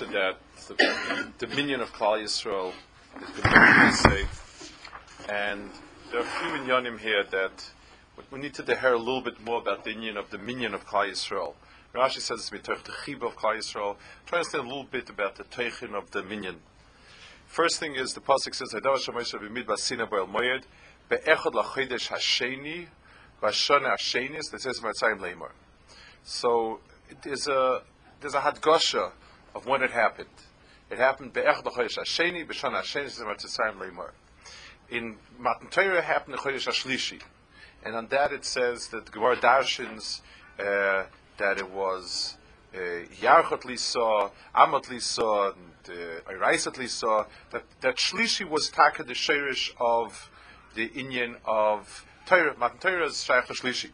that the dominion of Klal Yisrael is to say, and there are a few minyanim here that we need to hear a little bit more about the union of the minyan of Klal Yisrael. Rashi says it's mitoch the chib of Klal Yisrael. Try to understand a little bit about the teichin of the minyan. First thing is the pasuk says, "Hadav Shemoshe b'midbar sina b'el moyed be'echad lachodesh hasheni v'ashana hashenis." That says Matzayim Lemor. So there's a there's a hadgasha of when it happened. It happened be'echad lachodesh hasheni b'shana hasheni says Matzayim Lemor. In Matan Torah happened the chodesh hashlishi, and on that it says that Gemara darshins uh, that it was. Uh, Yarchat Lisa, Amat Lisa, and uh, Iraisat Lisa, that, that Shlishi was taka the shirish of the Inyan of Torah. Matan Torah is Shaykh Shlishi.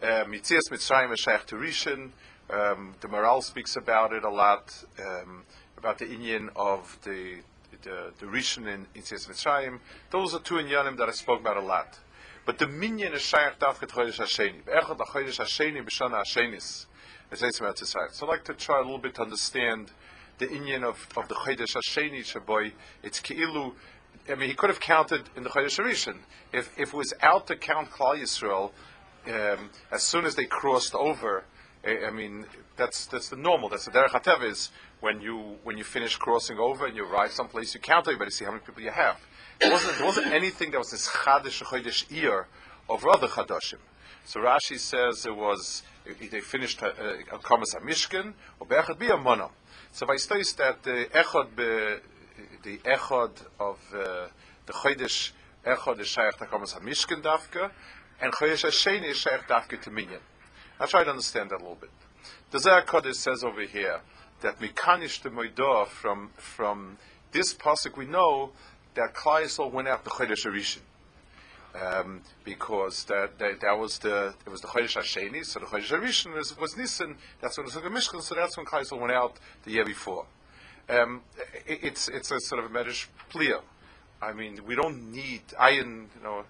Uh, mitzias Mitzrayim is Shaykh to. Um, the Maharal speaks about it a lot, um, about the Inyan of the the, the Rishon in Mitzias Mitzrayim. Those are two Inyanim that I spoke about a lot. But the Minyan is Shaykh Davket Chodesh Hasheni. Echad Chodesh Hasheni B'Shana Hashenis. So I'd like to try a little bit to understand the Inyan of, of the Chodesh Hasheni Shaboy. It's Keilu. I mean, he could have counted in the Chodesh Rishon. If, if it was out to count Klal Yisrael, um, as soon as they crossed over, I, I, mean, that's that's the normal. That's the Derech HaTev is when you when you finish crossing over and you arrive someplace, you count everybody, see how many people you have. There wasn't, there wasn't anything that was this Chadash Chodesh ear of other Chadashim. So Rashi says it was they finished a Kamas Mishkan or Be'echad Bi Amona. So by states that the Echad be, the Echad of uh, the Chodesh Echad is Shaykh to Kamas Mishkan Dafka, and Chodesh Hasheni is Shaykh Dafka to Minyan. I'll try to understand that a little bit. The Zohar Kodesh says over here that Mikanish the Moidah from from this pasuk we know that Klal went out the Chodesh Rishon um, because that, that, that was the it was the Chodesh Hasheni, so the Chodesh Harishon was, was. That's when it was the Mishkan, so that's when Kaisel went out the year before. Um, it, it's it's a sort of a medish plier. I mean, we don't need iron, you know,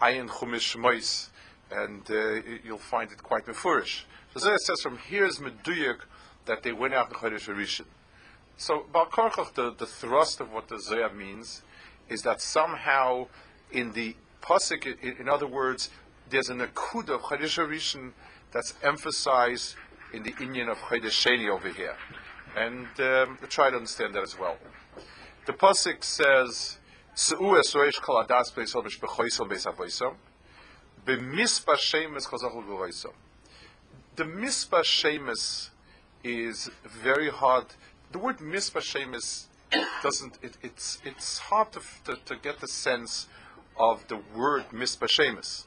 iron chumish mois, and uh, you'll find it quite mefurish. So it says from here is meduyuk that they went out the Chodesh Harishon. So Balkarchach, the, the thrust of what the Zohar means is that somehow in the pasuk, in other words, there's an akud of Chodesh Rishon that's emphasized in the Inyan of Chodesh Sheni over here, and um, try to understand that as well. The pasuk says, "Seu esoish kol adas beisol b'shbechoisom chazachol g'voisom." The mispa shemes is very hard. The word mispa shemes doesn't. It, it's it's hard to, to, to get the sense of the word mispa shemus.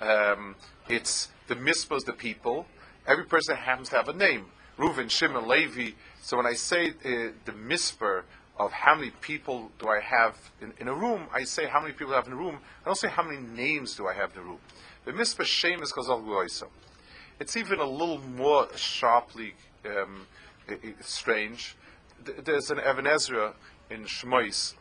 Um, it's the mispas, the people. Every person happens to have a name. Reuven, Shimon, Levi. So when I say uh, the misper of how many people do I have in, in, a room, I say how many people I have in a room. I don't say how many names do I have in a room. The misper shemus kazal guoiso. It's even a little more sharply um, strange. There's an Ibn Ezra in Shmois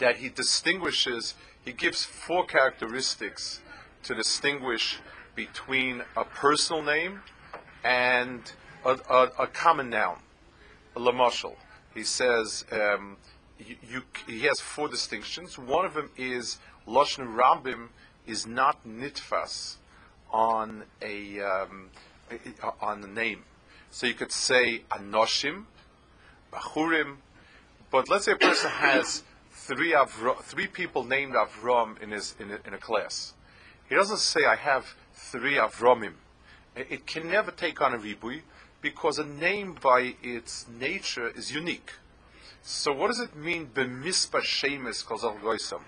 that he distinguishes he gives four characteristics to distinguish between a personal name and a, a, a common noun, a lamashal. He says um, you, you, he has four distinctions. One of them is lashon rambim is not nitfas on a um, on the name. So you could say anoshim, bachurim, but let's say a person has three Avro, three people named Avram in his in a, in a, class. He doesn't say I have three Avromim. It, it, can never take on a ribui because a name by its nature is unique. So what does it mean b'mispa shemis kozal goisam?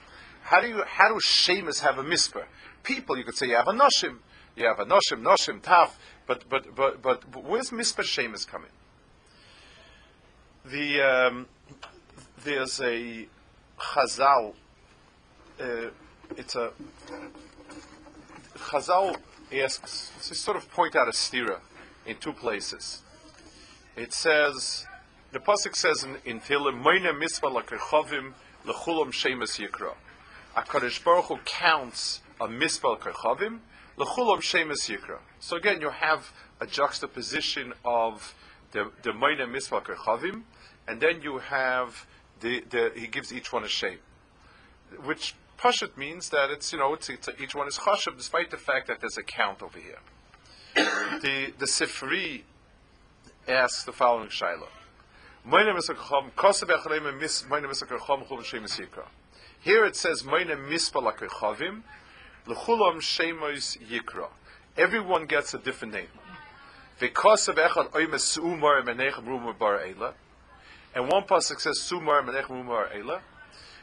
How do you how do shemis have a mispa? People, you could say you have a noshim, you have a noshim, noshim, taf, but but but but, but where's mispa shemis coming? The um, there's a chazal. Uh, it's a Chazal asks to sort of point out a stira in two places. It says the pasuk says in, in Tehillim, "Moine mitzvah lakerchavim lechulam shemes yikra." Hakadosh Baruch Hu counts a mitzvah lechulam shemes yikra. So again, you have a juxtaposition of the the Moine mitzvah lakerchavim, and then you have the, the he gives each one a shame, which Pashut means that it's, you know, it's, it's, each one is chashav, despite the fact that there's a count over here. The, the Sifri asks the following Shiloh. Here it says, Everyone gets a different name. And one pasuk says, Sumar.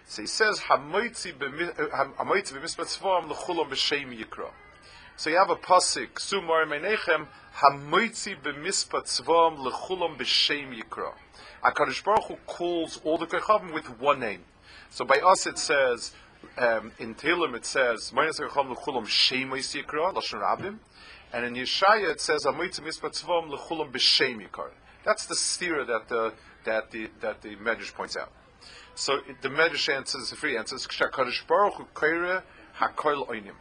So he says. So you have a pasuk, Sumar Menechem, Hamoitzi b'mispat tzvam l'chulam b'shem yikra. HaKadosh Baruch Hu calls all the Kechavim with one name. So by us it says, um, in Tehillim it says, Mainas Kechavim l'chulam shem yikra, Lashon Rabim. And in Yeshaya it says, Hamoitzi b'mispat tzvam l'chulam b'shem yikra. That's the steer that the, that the, that the Medrash points out. So the Medrash answers, the free answers, is Shakadosh Baruch Hu Kaira Hakoil Oinim.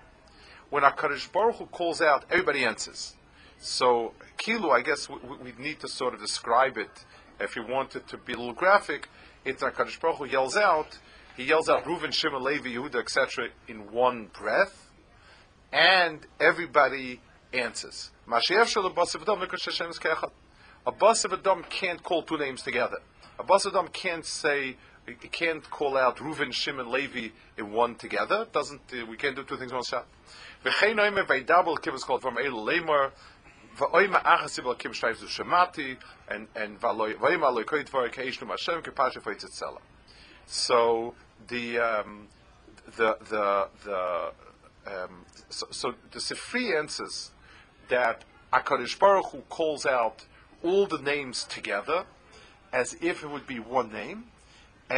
When Hakadosh Baruch Hu calls out, everybody answers. So Kilu, I guess we, we, need to sort of describe it. If you want it to be a little graphic, it's Hakadosh Baruch Hu yells out. He yells out Reuven, Shimon, Levi, Yehuda, etc. in one breath, and everybody answers. A bus of Adam can't call two names together. A bus of Adam can't say we can't call out Reuven, Shimon, Levi in one together. Doesn't uh, we can't do two things in one shot? Kiv is called from achasib al shemati and and koyit v'or keishnu feitzet So the um, the the the um, so, so the Sifri answers that Hakadosh Baruch Hu calls out all the names together as if it would be one name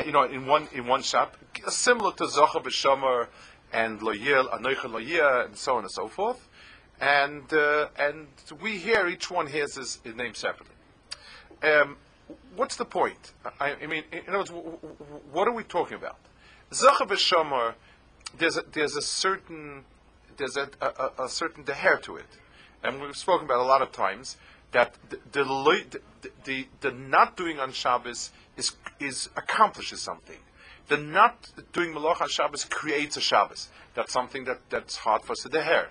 you know, in one in one shot, similar to Zocha b'Shomer and Loyel, Anoicha Loyel, and so on and so forth. And uh, and we hear each one hears his, his name separately. Um, what's the point? I, I, mean, in other words, what are we talking about? Zocha b'Shomer, there's a, there's a certain there's a, a, a certain deher to it, and we've spoken about a lot of times that the the, the, the, the not doing on Shabbos is, is accomplishes something. The not doing Malach on Shabbos creates a Shabbos. That's something that, that's hard for us to hear.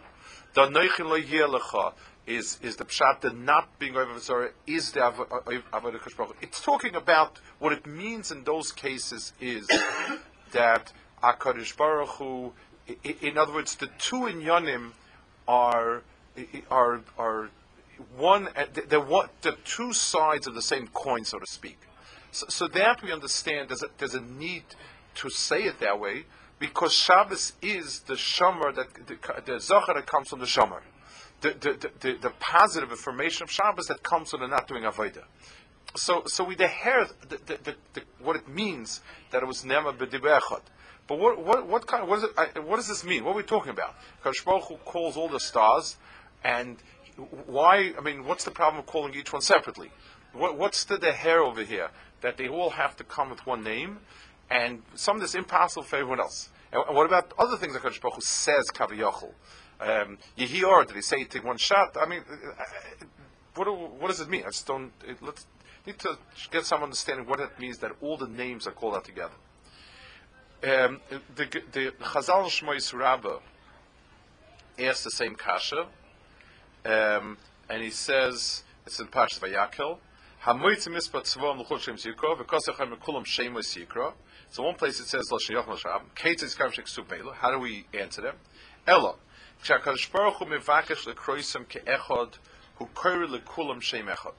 The Neichin Lo is is the pshat the not being over Zorah is the uh, uh, avodah kashbrach. It's talking about what it means in those cases is that Hakadosh Baruch Hu, in other words, the two inyanim are are are one. Uh, they're what the two sides of the same coin, so to speak. So, so that we understand there's a, there's a need to say it that way because Shabbos is the shomer that the, the zohar that comes from the shomer, the, the, the, the, positive information of Shabbos that comes from the not doing avodah. So, so we the, what it means that it was nema b'dibechot. But what, what, what kind? What, is it, what does this mean? What are we talking about? Because Baruch calls all the stars, and why? I mean, what's the problem of calling each one separately? What, what's the hair over here? that they all have to come with one name, and some of this impossible for everyone else. And what about other things that Kodesh Baruch Hu says Kaviyachol? Um, Yehior, did he say take one shot? I mean, uh, uh, what, what does it mean? I just don't. It, let's need to get some understanding what it means that all the names are called out together. Um, the, the Chazal Shmois Rabbah asks the same kasha, um, and he says it's in Parshas Vayakel. So one place it says lashon yochel shabam. Keitz kamshik submeilu. How do we answer them? Ella. Kshakadosh Baruch Hu lekroisim keechod hu lekulam shem echod.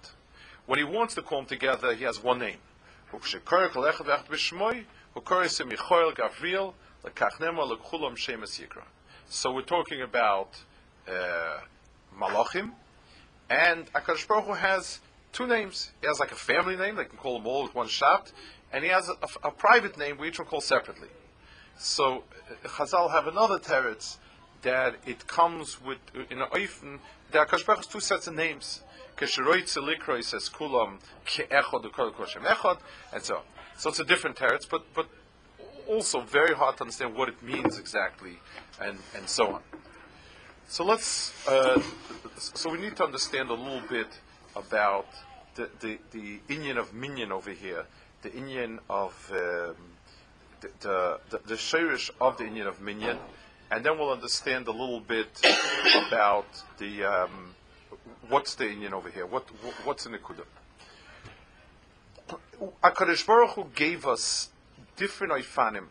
When he wants to call them together, he has one name. Hu yichoyel lekulam shem esikra. So we're talking about uh, malachim, and Akadosh Baruch Hu has two names. He has like a family name; they can call them all with one shot, and he has a, a, a private name we each will call separately. So uh, Chazal have another teretz that it comes with in a oifen. There are Hu's two sets of names. Kesheroitze likro, he says kulam ke'echod koshem echod, and so on. So it's a different teretz, but but also very hard to understand what it means exactly, and and so on. So let's. Uh, so we need to understand a little bit about the the, the inyan of minyan over here, the inyan of um, the the, the, shirish of the inyan of minyan, and then we'll understand a little bit about the. Um, what's the inyan over here? What, what's in the Kudah? Akadosh Baruch Hu gave us different oifanim.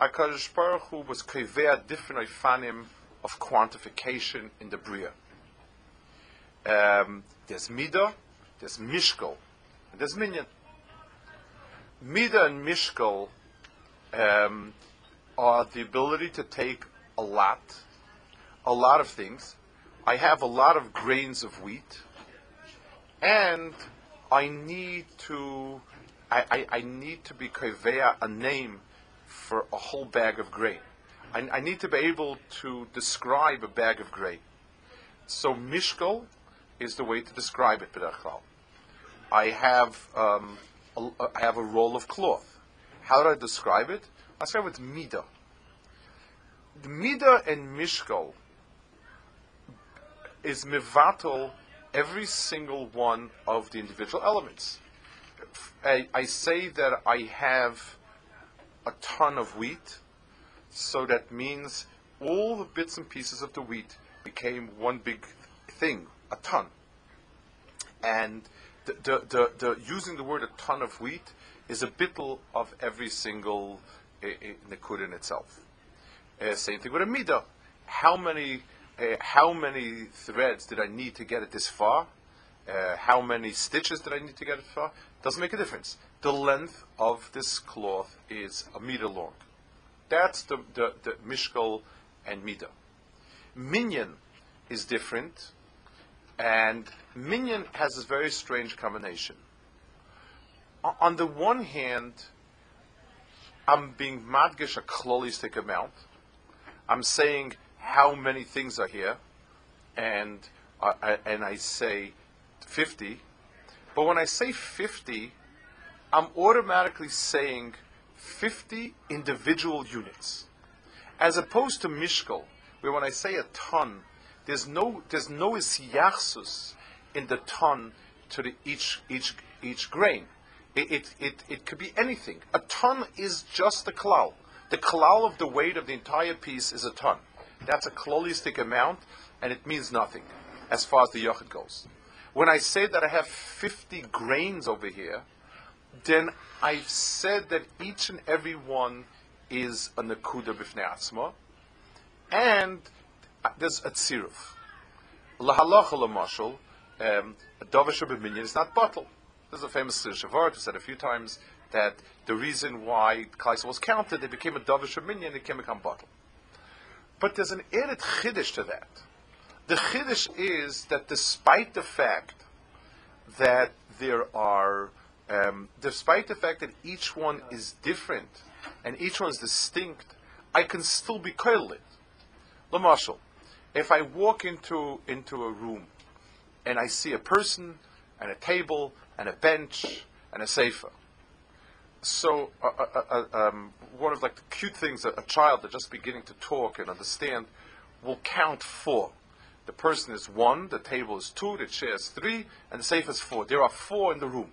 Akadosh Baruch Hu was kaveh different oifanim of quantification in the bria. Um, there's midah, there's mishkal, and there's minyan. Midah and mishkal um, are the ability to take a lot, a lot of things. I have a lot of grains of wheat, and I need to, I, I, I need to be kaveh a name for a whole bag of grain. I, I, need to be able to describe a bag of grain. So mishkal is the way to describe it. I have um, a, I have a roll of cloth. How do I describe it? I describe it midah. The midah and mishkal is mivatal every single one of the individual elements. I, I, say that I have a ton of wheat, so that means all the bits and pieces of the wheat became one big thing, a ton. And the, the, the, using the word a ton of wheat is a bittle of every single uh, in itself. Uh, same thing with a midah. How many uh, how many threads did I need to get it this far? Uh, how many stitches did I need to get it far? Doesn't make a difference. The length of this cloth is a meter long. That's the, the, the mishkal and meter. Minyan is different, and minyan has a very strange combination. O- on the one hand, I'm being madgish a klolistic amount. I'm saying how many things are here, and uh, and I say 50. But when I say 50, I'm automatically saying 50 individual units, as opposed to mishkal, where when I say a ton, there's no there's no isyachsus in the ton to the each each each grain. It, it, it, it could be anything. A ton is just the klal. The klal of the weight of the entire piece is a ton. That's a klolistic amount, and it means nothing as far as the yochid goes. When I say that I have 50 grains over here, then I've said that each and every one is a nakuda b'fnei and there's a tziruf. Lahalacha um, a dovish b'minyan is not bottle. There's a famous shavar, who said a few times that the reason why Kaisa was counted, it became a dovish minyan, it can become bottle. But there's an added chiddush to that. The chiddush is that despite the fact that there are, um, despite the fact that each one is different and each one is distinct, I can still be koiled. Lamashal, if I walk into into a room and I see a person and a table and a bench and a sefer, so uh, uh, uh, um, one of like the cute things that a child that's just beginning to talk and understand will count four. The person is one, the table is two, the chair is three, and the safe is four. There are four in the room.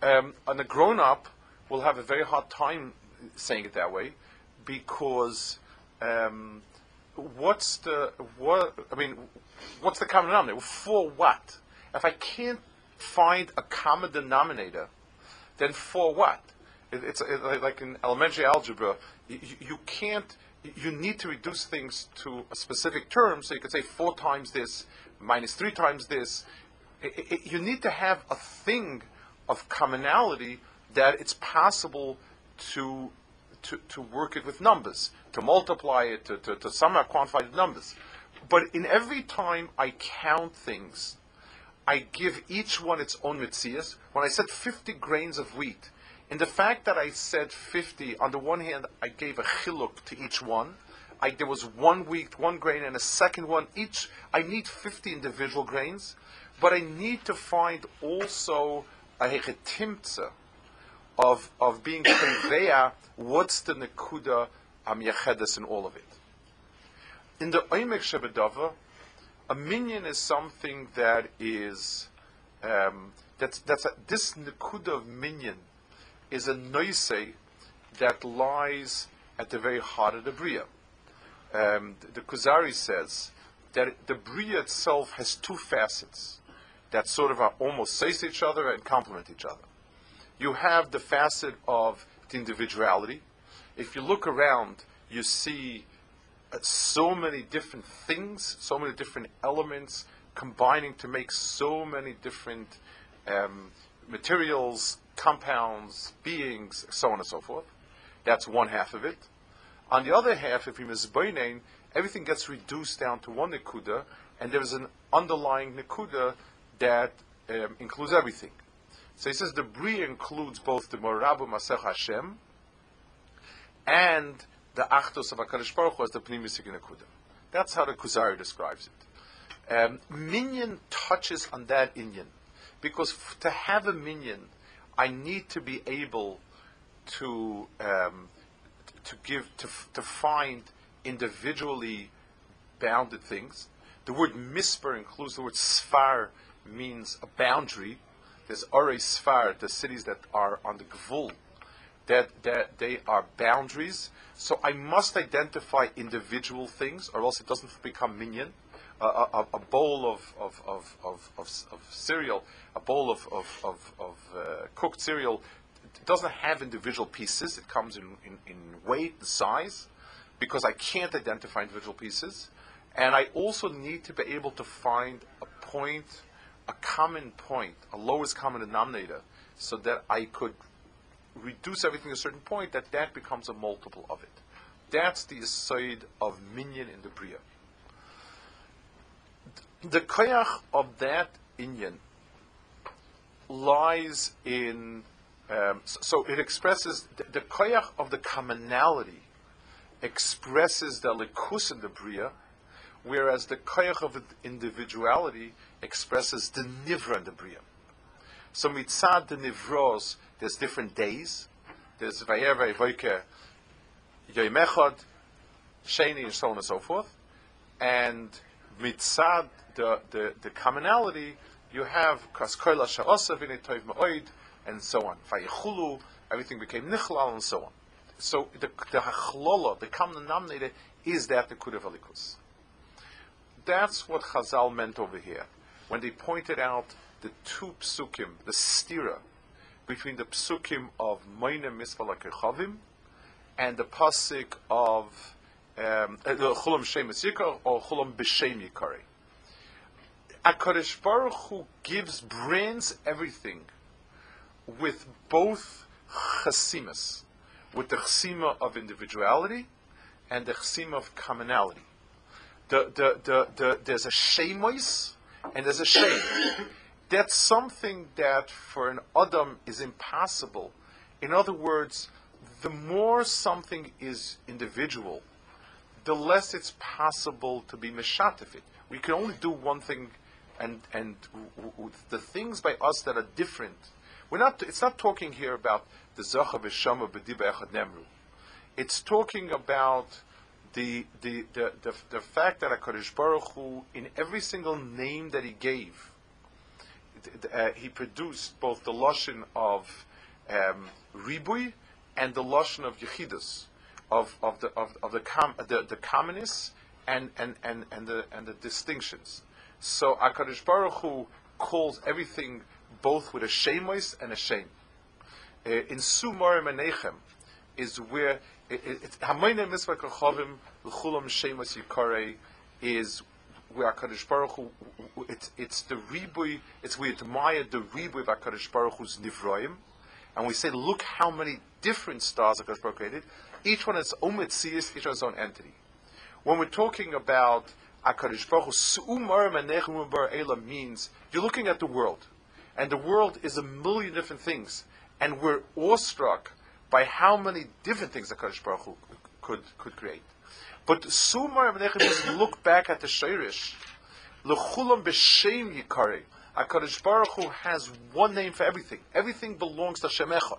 Um, and a grown up will have a very hard time saying it that way because um, what's the what? I mean, what's the common denominator? For what? If I can't find a common denominator, then for what? It, it's like in elementary algebra, you, you, can't, you need to reduce things to a specific term, so you could say four times this, minus three times this. It, it, you need to have a thing of commonality that it's possible to, to, to work it with numbers, to multiply it, to, to, to somehow quantify the numbers. But in every time I count things, I give each one its own mitzias. When I said 50 grains of wheat, in the fact that I said 50, on the one hand, I gave a chiluk to each one. I, there was one wheat, one grain, and a second one. Each, I need 50 individual grains, but I need to find also a hechetimtza of, of being conveya, what's the nekuda am in all of it. In the Oimek Shebedava, a minyan is something that is um, that's that's a, this nekuda of minyan is a noise that lies at the very heart of the bria. Um, the, the Kuzari says that the bria itself has two facets that sort of are almost face each other and complement each other. You have the facet of the individuality. If you look around, you see so many different things, so many different elements combining to make so many different um, materials, compounds, beings, so on and so forth. That's one half of it. On the other half, if you misbainain, everything gets reduced down to one nikuda, and there's an underlying nikuda that um, includes everything. So he says the bria includes both the morabu masech Hashem and the Achtos of HaKadosh Baruch Hu as the Pnimisik Nekuda. That's how the Kuzari describes it. Um, minyan touches on that inyan. Because f- to have a minyan, I need to be able to um, to give to, f- to find individually bounded things. The word misper includes the word sfar means a boundary. There's Ore Sfar, the cities that are on the Gvul, that, that they are boundaries. So I must identify individual things, or else it doesn't become minyan. Uh, a, a, bowl of, of, of, of, of, cereal, a bowl of, of, of, of uh, cooked cereal, doesn't have individual pieces. It comes in, in, in weight and size because I can't identify individual pieces. And I also need to be able to find a point, a common point, a lowest common denominator, so that I could reduce everything to a certain point, that that becomes a multiple of it. That's the aside of minyan in the Bria. The koyach of that inyan lies in, um, so, it expresses, the, the koyach of the commonality expresses the likus in the Bria, whereas the koyach of individuality expresses the nivra in the Bria. So mitzad the nivros, there's different days. There's Vayer Vayivoike Yom Echad, Sheni, and so on and so forth. And mitzad, the, the, the commonality, you have Kaskoila Sha'osa Vinitoiv Ma'oid, and so on. Vayichulu, everything became Nichlal, and so on. So the, the Hachlola, the common denominator, is that the Kudav Alikus. That's what Chazal meant over here. When they pointed out the two psukim, the stira, between the psukim of Moine Kechavim and the pasuk of um, uh, Chulam Shemus Yikar or Chulam B'Shem Yikari. HaKadosh Baruch Hu gives, brands everything with both chasimas, with the chasima of individuality and the chasima of commonality. The, the, the, there's a shemois and there's a shame that's something that for an Adam is impossible. In other words, the more something is individual, the less it's possible to be meshatifit. We can only do one thing, and and w- w- the things by us that are different. We're not. It's not talking here about the zacha v'shama b'diba echad nemru. It's talking about the the, the, the, the fact that Hakadosh Baruch Hu, in every single name that He gave, uh, he produced both the lashon of um, ribui and the lashon of yechidus, of, of the of, of the, com, the the commonness and, and, and, and the and the distinctions. So Hakadosh Baruch Hu calls everything both with a shemois and a shame. Uh, in Sumarim and Nechem is where Hamayne Misvah Kachavim L'chulam is where Hakadosh Baruch Hu, it's it's the ribui. It's we admire the ribui of Hakadosh Baruch Hu's nivroim, and we say, look how many different stars Hakadosh Baruch created. Each one has own mitzias, each has own entity. When we're talking about Hakadosh Baruch Hu, means you're looking at the world, and the world is a million different things, and we're awestruck by how many different things Hakadosh Baruch Hu could could create. But Sumar Menechem is look back at the Shirish. Lechulam b'shem yikari. HaKadosh Baruch Hu has one name for everything. Everything belongs to Hashem Echad.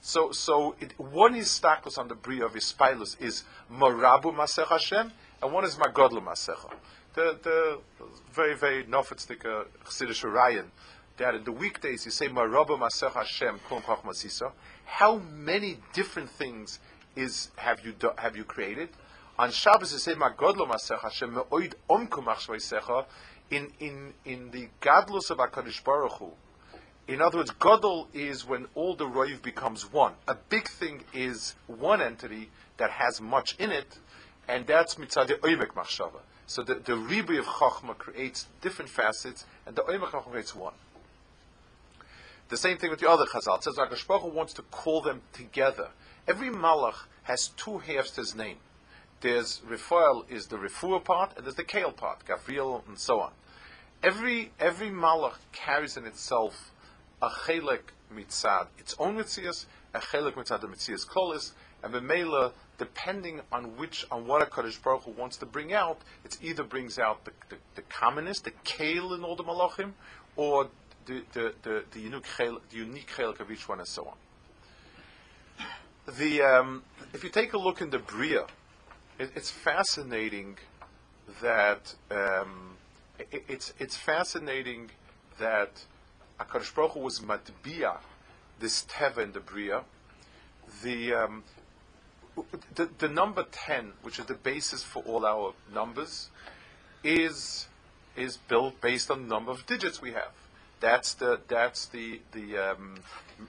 So, so it, one is staklus on the bria of Ispilus is Marabu Masech Hashem, and one is Magodlu Masecha. The, the very, very nofetzdik uh, Chassidish Orion, that the weekdays you say Marabu Masech Hashem, Kum Masisa. How many different things is have you do, have you created? On Shabbos you say Magodlo Masech Hashem Me'oid Omkum Achshveisecha in in in the Gadlus of Hakadosh Baruch Hu. In other words, Godel is when all the Roiv becomes one. A big thing is one entity that has much in it, and that's Mitzad Oimek Machshava. So the, the Ribi of Chachma creates different facets, and the Oimek Chachma creates one. The same thing with the other Chazal. It says Hu wants to call them together. Every Malach has two halves to his name there's Raphael is the Refuah part, and there's the Kale part, Gavriel and so on. Every every malach carries in itself a chelik mitzad, its own mitzias, a chelik mitzad the mitzias kolis, and the mela, depending on which on what a Kaddish Baruch Hu wants to bring out, it either brings out the, the, the commonest, the kale in all the malachim, or the the, the, unique chelik, the unique of each one, and so on. The um, if you take a look in the bria it, it's fascinating that um, it, it's it's fascinating that Akadosh Baruch Hu was matbia this teva in the bria. The, um, the the number ten, which is the basis for all our numbers, is is built based on the number of digits we have. That's the that's the the um,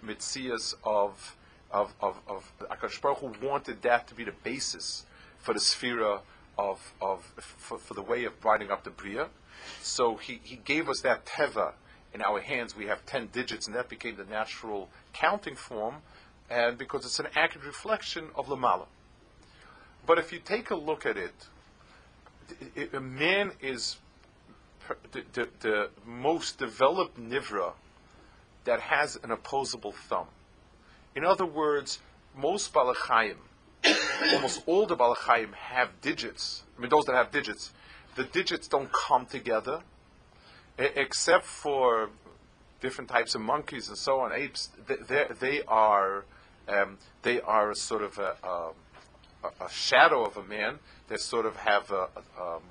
mitzias of of of, of Akadosh Baruch Hu wanted that to be the basis for the sphere of, of for, for, the way of writing up the Bria. So he, he gave us that teva in our hands. We have 10 digits, and that became the natural counting form, and because it's an accurate reflection of Lamala. But if you take a look at it, a man is the, the, the, most developed nivra that has an opposable thumb. In other words, most balachayim, almost all the Balachayim have digits. I mean, those that have digits, the digits don't come together, except for different types of monkeys and so on, apes. They, they are um, they are sort of a, a, a, shadow of a man. They sort of have a, um,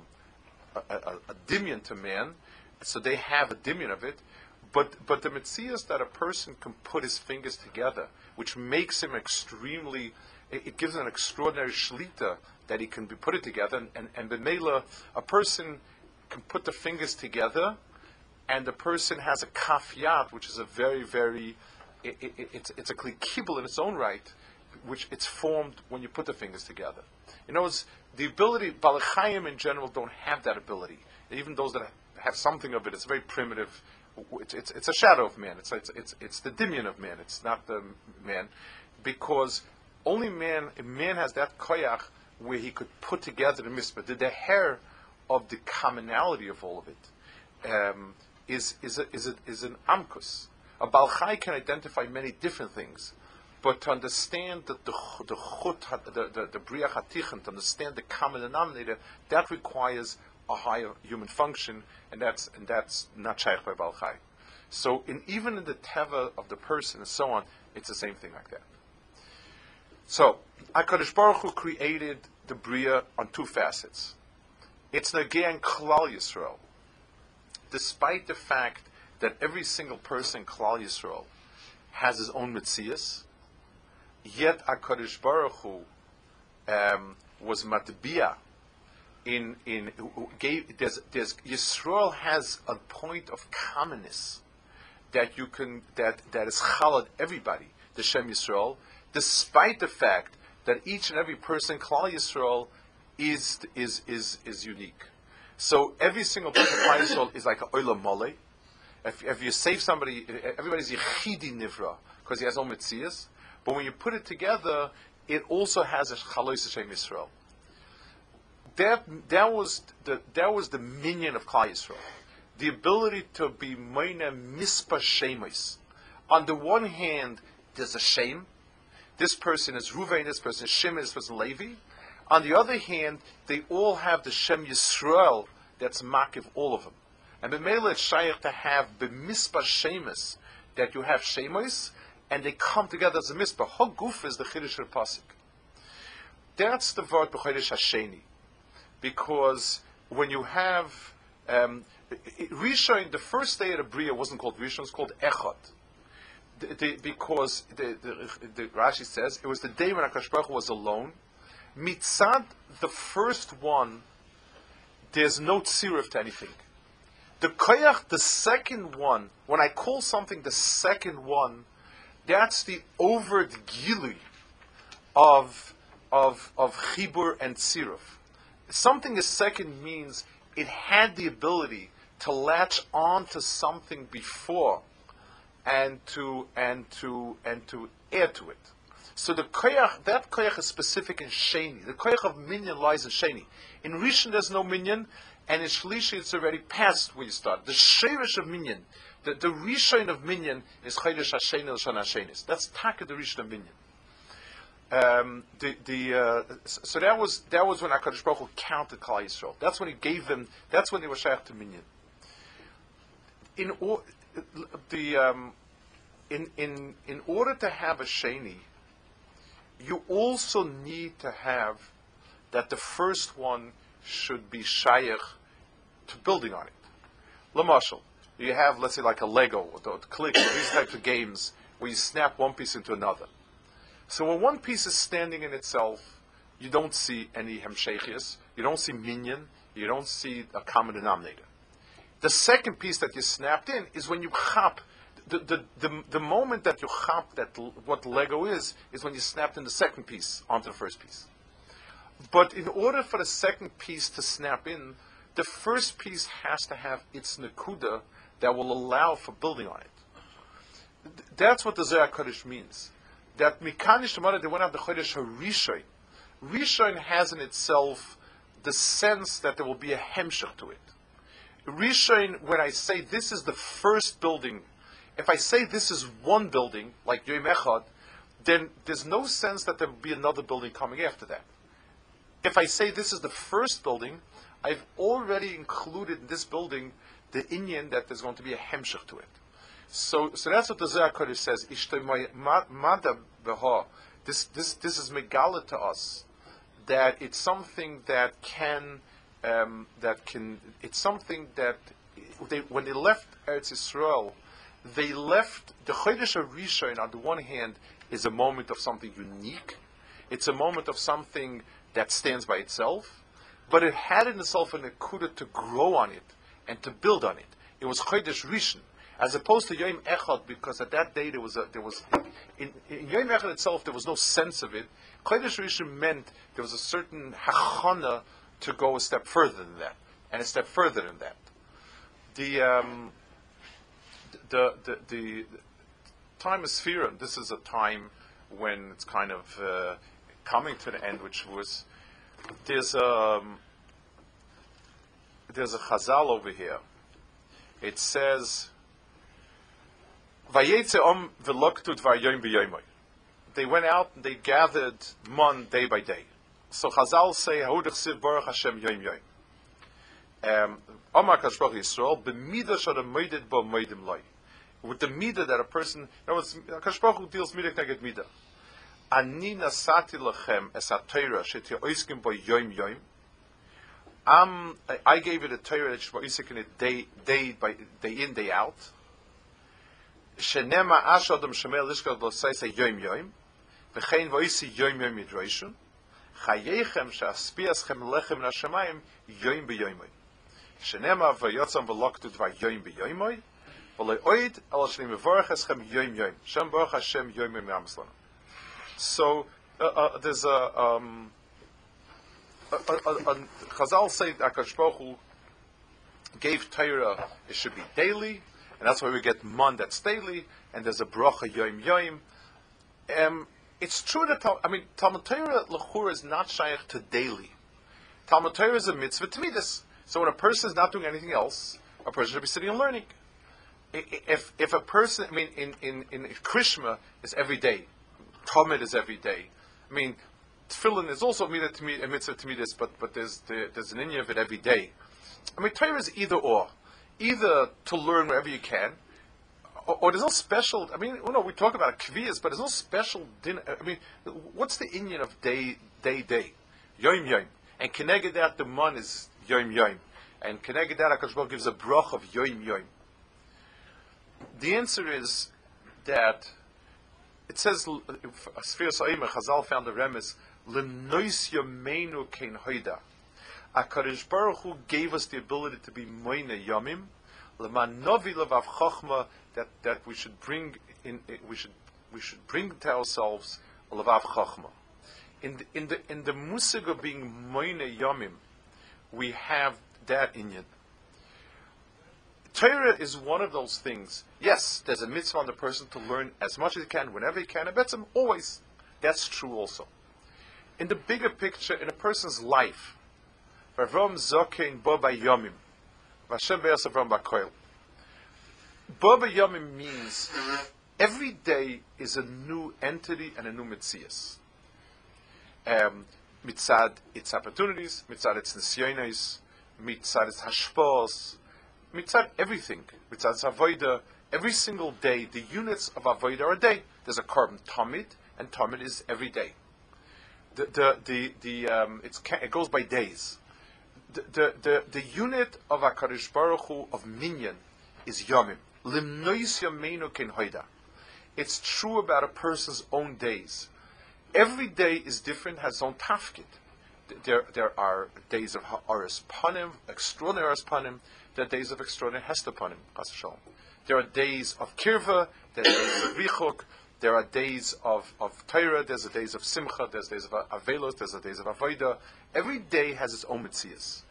a, a, dimion to man, so they have a dimion of it. But but the mitzvah is that a person can put his fingers together, which makes him extremely it, it gives an extraordinary shlita that he can be put it together. And, and, and B'meila, a person can put the fingers together, and the person has a kafiyat, which is a very, very, it, it, it's, it's a kibble in its own right, which it's formed when you put the fingers together. You know, it's the ability, Balachayim in general don't have that ability. Even those that have something of it, it's very primitive. It's, it's, it's a shadow of man. It's, it's, it's, it's the dimion of man. It's not the man. Because only man, man has that koyach where he could put together the mitzvah. The, the hair of the commonality of all of it um, is is, a, is, a, is an amkus. A balchai can identify many different things, but to understand that the the chut, the the, the briach hatichen, to understand the common denominator, that requires a higher human function, and that's and that's not shaykh by balchai. So, in, even in the teva of the person and so on, it's the same thing like that. So, HaKadosh Baruch Hu created the Bria on two facets. It's again Klal Yisrael. Despite the fact that every single person Klal Yisrael has his own Metzias, yet HaKadosh Baruch Hu um, was matbia in in gave there's there's Yisrael has a point of commonness that you can that that is chalad everybody the Shem Yisrael despite the fact that each and every person, Klal Yisrael, is, is, is, is unique. So every single person Klal Yisrael is like a olam mole. If, if you save somebody, everybody's yichidi nivra because he has no. But when you put it together, it also has a chalos Hashem Yisrael. That that was the that was the minyan of Klal Yisrael, the ability to be meina mispa shemis. On the one hand, there's a shame. This person is Ruvain, this person is Shimon, this person is Levi. On the other hand, they all have the Shem Yisrael that's makiv all of them. And B'meila it's shaykh to have b'mispa shemis, that you have shemis, and they come together as a mispa. Haguf is the chiddush of pasuk. That's the word b'chodesh hasheni, because when you have um, Rishon, the first day of the Bria wasn't called Rishon, it's called Echad. The, the, because the, the, Rashi says it was the day when Akash was alone. Mitzad, the first one, there's no tzirif to anything. The koyach, the second one, when I call something the second one, that's the overt gili of of of chibur and tziruf. Something a second means it had the ability to latch on to something before and to and to and to add to it. So the koyach, that koyach is specific in Sheni. The koyach of minyan lies in Sheni. In Rishon there's no minyan, and in Shlishi it's already past where you start. The shirish of minyan, the, the Rishon of minyan is Chodesh Hasheni L'Shana Hashenis. That's Taka the Rishon of minyan. Um, the, the, uh, so that was that was when Hakadosh Baruch Hu counted Klal Yisrael. That's when he gave them. That's when they were shaykh to minyan. In or, the um, in in in order to have a sheni, you also need to have that the first one should be shaykh to building on it. Lamashal, you have, let's say, like a Lego, or click, these types of games where you snap one piece into another. So when one piece is standing in itself, you don't see any hemshechias, you don't see minyan, you don't see a common denominator. The second piece that you snapped in is when you chop. The, the, the, the moment that you chop that what Lego is, is when you snapped in the second piece onto the first piece. But in order for the second piece to snap in, the first piece has to have its nakuda that will allow for building on it. That's what the Zohar Kodesh means. That Mikanish Tamara, they went out the Chodesh HaRishon. Rishon has in itself the sense that there will be a hemshach to it. Rishon, when I say this is the first building, if I say this is one building, like Yom Echad, then there's no sense that there will be another building coming after that. If I say this is the first building, I've already included in this building the Inyan that there's going to be a hemshach to it. So, so that's what the Zohar Kodesh says. This, this, this is megala to us that it's something that can, um, that can, it's something that they, when they left Eretz Yisrael, they left the Chodesh of Rishon on the one hand is a moment of something unique. It's a moment of something that stands by itself, but it had in itself an akuda to grow on it and to build on it. It was Chodesh Rishon, as opposed to Yom Echad, because at that day there was a, there was in, in Yom Echad itself there was no sense of it. Chodesh Rishon meant there was a certain hachana to go a step further than that, and a step further than that. The um, the, the, the, the time of Sphira, this is a time when it's kind of uh, coming to the end, which was there's a um, there's a Chazal over here. It says, "Vayetze om v'loktut v'ayom b'yomoy." They went out and they gathered mon day by day. So Chazal say, "Ha'udach siv baruch Hashem yom yom." Um, Omar Kashbach Yisrael b'midah shada moeded bo moedim loy. With the midah that a person, in other words, Kashbach deals midah neged midah. Ani nasati lachem es ha-Torah sheti oiskim bo yom yom. Um, I gave it a Torah that you're in it day, day, by, day in, day out. Shenema ashodam shemel lishkot lo say yom yom. V'chein voisi yom yom yidroishun. Chayechem she'aspiaschem lechem nashamayim yom b'yomoy. Shenema v'yotzam v'loktut v'yom b'yomoy. V'loi oid al shlim v'vorcheschem yom yom. Shem baruch Hashem yom yom yamslan. So uh, uh, there's a, um, a, a, a, Chazal say Akash Baruch gave Torah, it should be daily, and that's why we get man that's daily, and there's a bracha yoim yoim. Um, it's true that I mean Talmud Torah lechur is not shaykh to daily. Talmud Torah is a mitzvah to me. this. So when a person is not doing anything else, a person should be sitting and learning. If if a person, I mean, in in in Krishma is every day, Talmud is every day. I mean, tefillin is also a mitzvah to me but but there's there's an inyan of it every day. I mean, Torah is either or, either to learn wherever you can, or, or there's no special. I mean, you know, we talk about kviyas, but there's no special din. I mean, what's the inyan of day day day, yom yom, and connected that the man is yom yom, and connected that gives a brach of yom yom. The answer is that it says Sfir Sa'im Chazal found the remes L'nois yomeinu kein hoida. HaKadosh Baruch Hu gave us the ability to be moine yomim, l'man novi levav chochma, that, that we should bring in, we should, we should bring to ourselves levav chochma. In the, in the, in the musig of being moine yomim, we have that inyan. Torah is one of those things. Yes, there's a mitzvah on the person to learn as much as he can, whenever he can, and that's always. That's true also in the bigger picture, in a person's life, Avram Zokein Boba Yomim, Vashem Avram Bakoil. Boba Yomim means every day is a new entity and a new mitzvah. Um, mitzad its opportunities, mitzad its nisyonis, mitzad its hashpos, mitzad everything, mitzad avoida. Every single day, the units of avoida are a day. There's a carbon tamid, and tamid is every day the the the, the um, it goes by days. The, the, the, the unit of Hakadosh Baruch Hu of minyan is yomim. Limnois yameinu ken hoida. It's true about a person's own days. Every day is different, has its own tafkid. There, there are days of Aris Panim, extraordinary Aris Panim. There are days of extraordinary Hester Panim, There are days of Kirva, there are days of Richuk, there are days of, of Torah, there's a days of Simcha, there's days of Avelos, there's a days of Avodah. Every day has its own mitzvahs.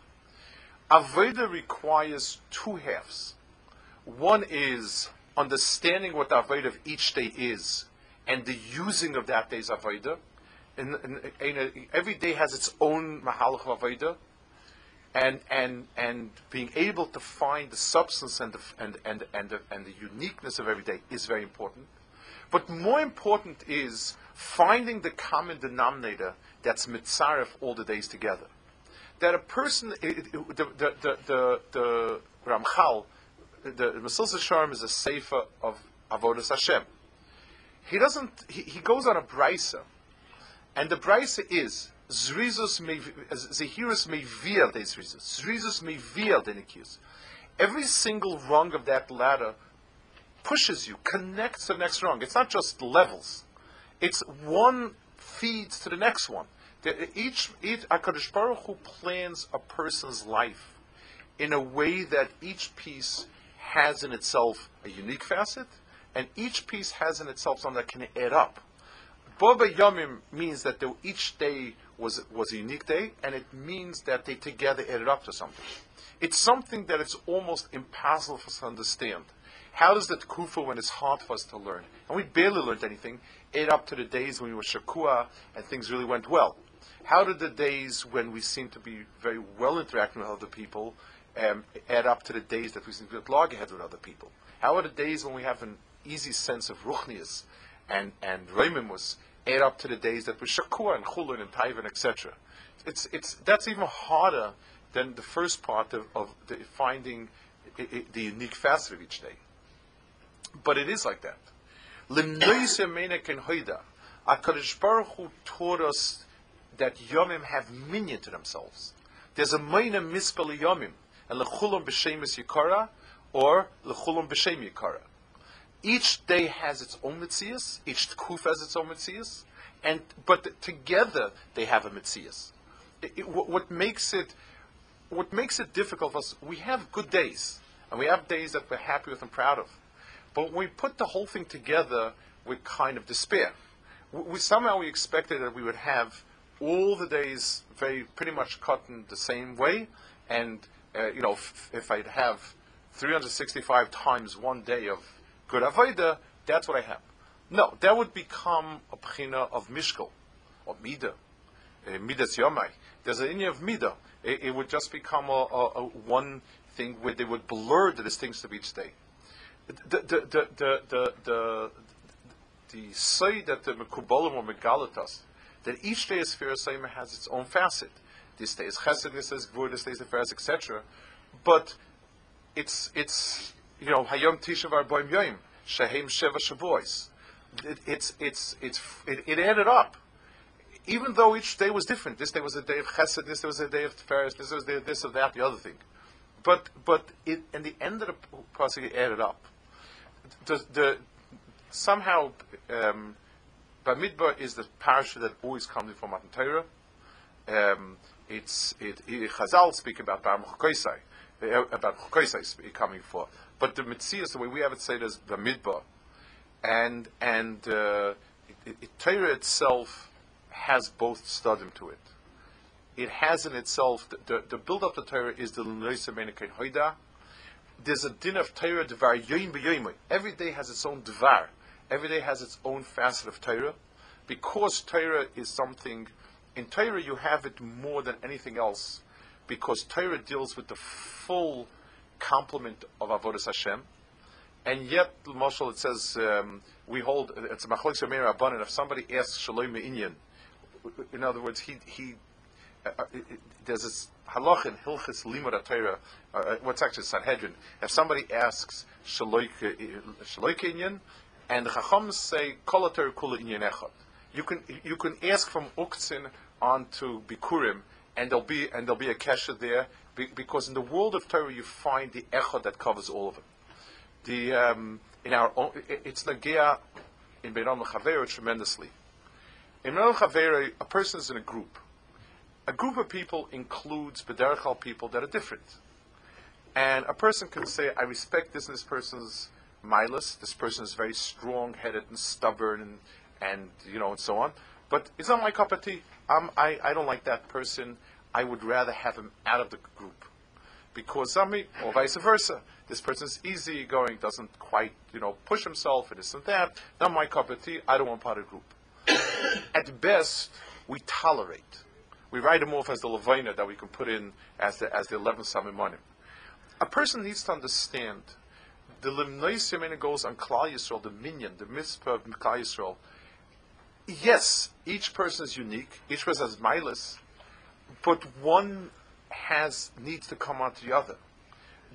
Avodah requires two halves. One is understanding what the Avodah of each day is and the using of that day's Avodah. And, and, and, every day has its own Mahalach Avodah. And, and, and being able to find the substance and the, and, and, and, the, and the uniqueness of every day is very important. But more important is finding the common denominator that's mitzaref all the days together. That a person, it, it, the, the, the, the, the Ramchal, the Mesillas Yesharim is a sefer of Avodas Hashem. He doesn't, he, he goes on a brisa, and the brisa is, Zrizus Zehirus Mevir de Zrizus. Zrizus Mevir de Nikius. Every single rung of that ladder pushes you, connects to the next rung. It's not just levels. It's one feeds to the next one. Each, each Hakadosh Baruch Hu plans a person's life in a way that each piece has in itself a unique facet, and each piece has in itself something that can add up. Boba Yomim means that each day was, was a unique day, and it means that they together added up to something. It's something that it's almost impossible for us to understand. How does the Kufa, when it's hard for us to learn, and we barely learned anything, add up to the days when we were Shakua and things really went well? How did the days when we seem to be very well interacting with other people um, add up to the days that we seem to be at loggerheads with other people? How are the days when we have an easy sense of Ruchnias and, and Reimemus add up to the days that we're Shakua and Chulun and Taivan, etc.? It's, it's, that's even harder than the first part of, of the finding the unique facet of each day. But it is like that. HaKadosh Baruch Hu taught us that Yomim have minyan to themselves. There's a Meina Mispel Yomim, and Lechulam B'Shemis Yikara, or Lechulam B'Shem Yikara. Each day has its own mitzias, each kuf has its own mitzias, and but together they have a mitzias. What makes it what makes it difficult for us, we have good days, and we have days that we're happy with and proud of. But when we put the whole thing together, we kind of despair. We, somehow we expected that we would have all the days very pretty much cut in the same way, and uh, you know, f- if I'd have 365 times one day of good avodah, that's what I have. No, that would become a pchina of mishkal, or midah, uh, midas yomai. There's an inyan of midah. It, it, would just become a, a, a, one thing where they would blur the distinctions of each day. The, the, the, the, the, the, say that the mekubalim or megalatas, that each day is fair has its own facet. This day is chesed, this day is gvur, this day is the etc. But it's, it's, you know, hayom tishav arboim yoim, shehem sheva shavuos. It's, it's, it's, it, it added up even though each day was different. This day was a day of chesed, this day was a day of Tiferes, this was a day of this or that, the other thing. But, but it, in the end of the process, it added up. The, the, somehow, um, Bamidbar is the parasha that always comes from Matan Torah. Um, it's, it, it, Chazal speak about Bar Chukoisai, uh, about Chukoisai coming for. But the Mitzvah, the way we have it said, is Bamidbar. And, and uh, it, it, Torah itself has both studim to it. It has in itself, the, the, the build up to Torah is the L'noisa Meneket Hoida. There's a din of Torah, Dvar Yoim B'Yoimai. Every day has its own Dvar. Every day has its own facet of Torah. Because Torah is something, in Torah you have it more than anything else, because Torah deals with the full complement of Avodah Hashem. And yet, Marshall, it says, um, we hold, it's a Machlik Yomer Rabbanan, if somebody asks Shalom Inyan, in other words, he, he uh, uh there's this halach in Hilchis Limud Torah. Uh, uh, what's actually Sanhedrin? If somebody asks Shaloik Inyan, and the Chachams say Kolater Kula Inyan Echad, you can you can ask from Uktzin onto Bikurim, and there'll be and there'll be a kesha there because in the world of Torah you find the Echad that covers all of it. The um, in our own, it's Nagia in Beiram Chavero tremendously. In Mel Chavere, a person is in a group. A group of people includes Bederachal people that are different. And a person can say, I respect this and this person's milus, this person is very strong headed and stubborn and, and you know and so on. But it's not my cup of tea. Um, I, I don't like that person. I would rather have him out of the group. Because Zami, or vice versa. This person is easy going, doesn't quite, you know, push himself and this and that. Not my cup of tea. I don't want part of the group. At best, we tolerate. We write him off as the Levina that we can put in as the, as the 11th Samimanim. A person needs to understand the Limnoisim goes on Klal Yisrael, the minyan, the mitzvah of Klal Yisrael. Yes, each person is unique, each person has milas, but one has needs to come onto the other.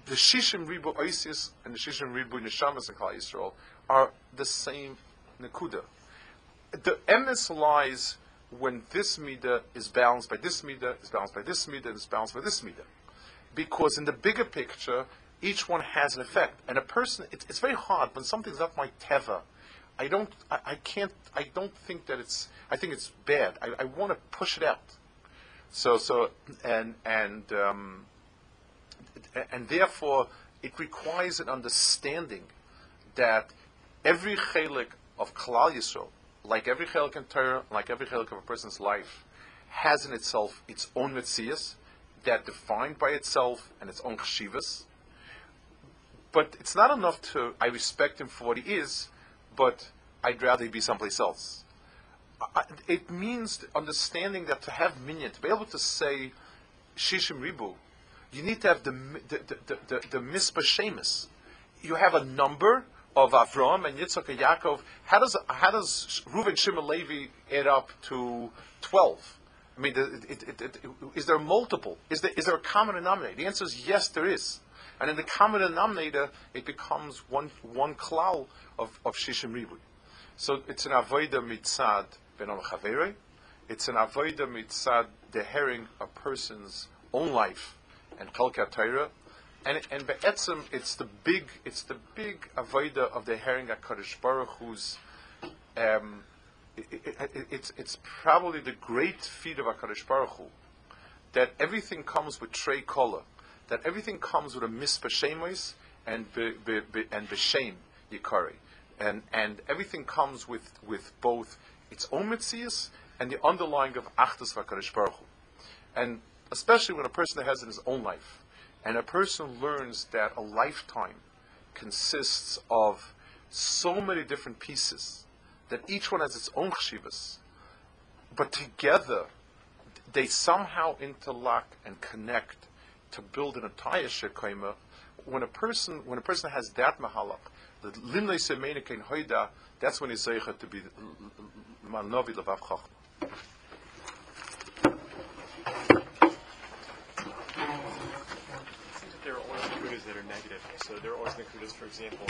The Shishim Ribu Isis and the Shishim Ribu Neshamas in Klal Yisrael are the same Nakuda the emes lies when this midah is balanced by this midah, is balanced by this midah, is balanced by this midah. Because in the bigger picture, each one has an effect. And a person, it's, it's very hard when something's not my teva. I don't, I, I, can't, I don't think that it's, I think it's bad. I, I want to push it out. So, so, and, and, um, and therefore, it requires an understanding that every chelik of Klal Yisrael, like every chelik in Torah, like every chelik of a person's life, has in itself its own mitzias that defined by itself and its own chshivas. But it's not enough to I respect him for what he is, but I'd rather be someplace else. I, it means understanding that to have minyan, to be able to say shishim ribu, you need to have the the the the, the, the misbah You have a number of Avram and Yitzchak and Yaakov, how does how does Reuven Shimon Levi add up to twelve? I mean, it, it, it, is there multiple? Is there is there a common denominator? The answer is yes, there is. And in the common denominator, it becomes one one klal of of shishim ribui. So it's an avoida mitzad benom chavere. It's an avoida mitzad the herring a person's own life and chalkat Torah and and be'etzim, it's the big, it's the big avoda of the herring Hakadosh Baruch Hu's. Um, it, it, it, it's it's probably the great feat of Hakadosh Baruch Hu, that everything comes with trey kola, that everything comes with a mispashemois and be, be, be, and b'shem yikari, and and everything comes with with both its own mitzias and the underlying of achdus Hakadosh Baruch Hu, and especially when a person has in his own life And a person learns that a lifetime consists of so many different pieces that each one has its own chshivas, but together they somehow interlock and connect to build an entire shekayma. When a person when a person has that mahalach, the limnei semenik in hoida, that's when he's zeicha to be malnovi levav chachma. there are always nekudas that are negative. So there are always nekudas, for example,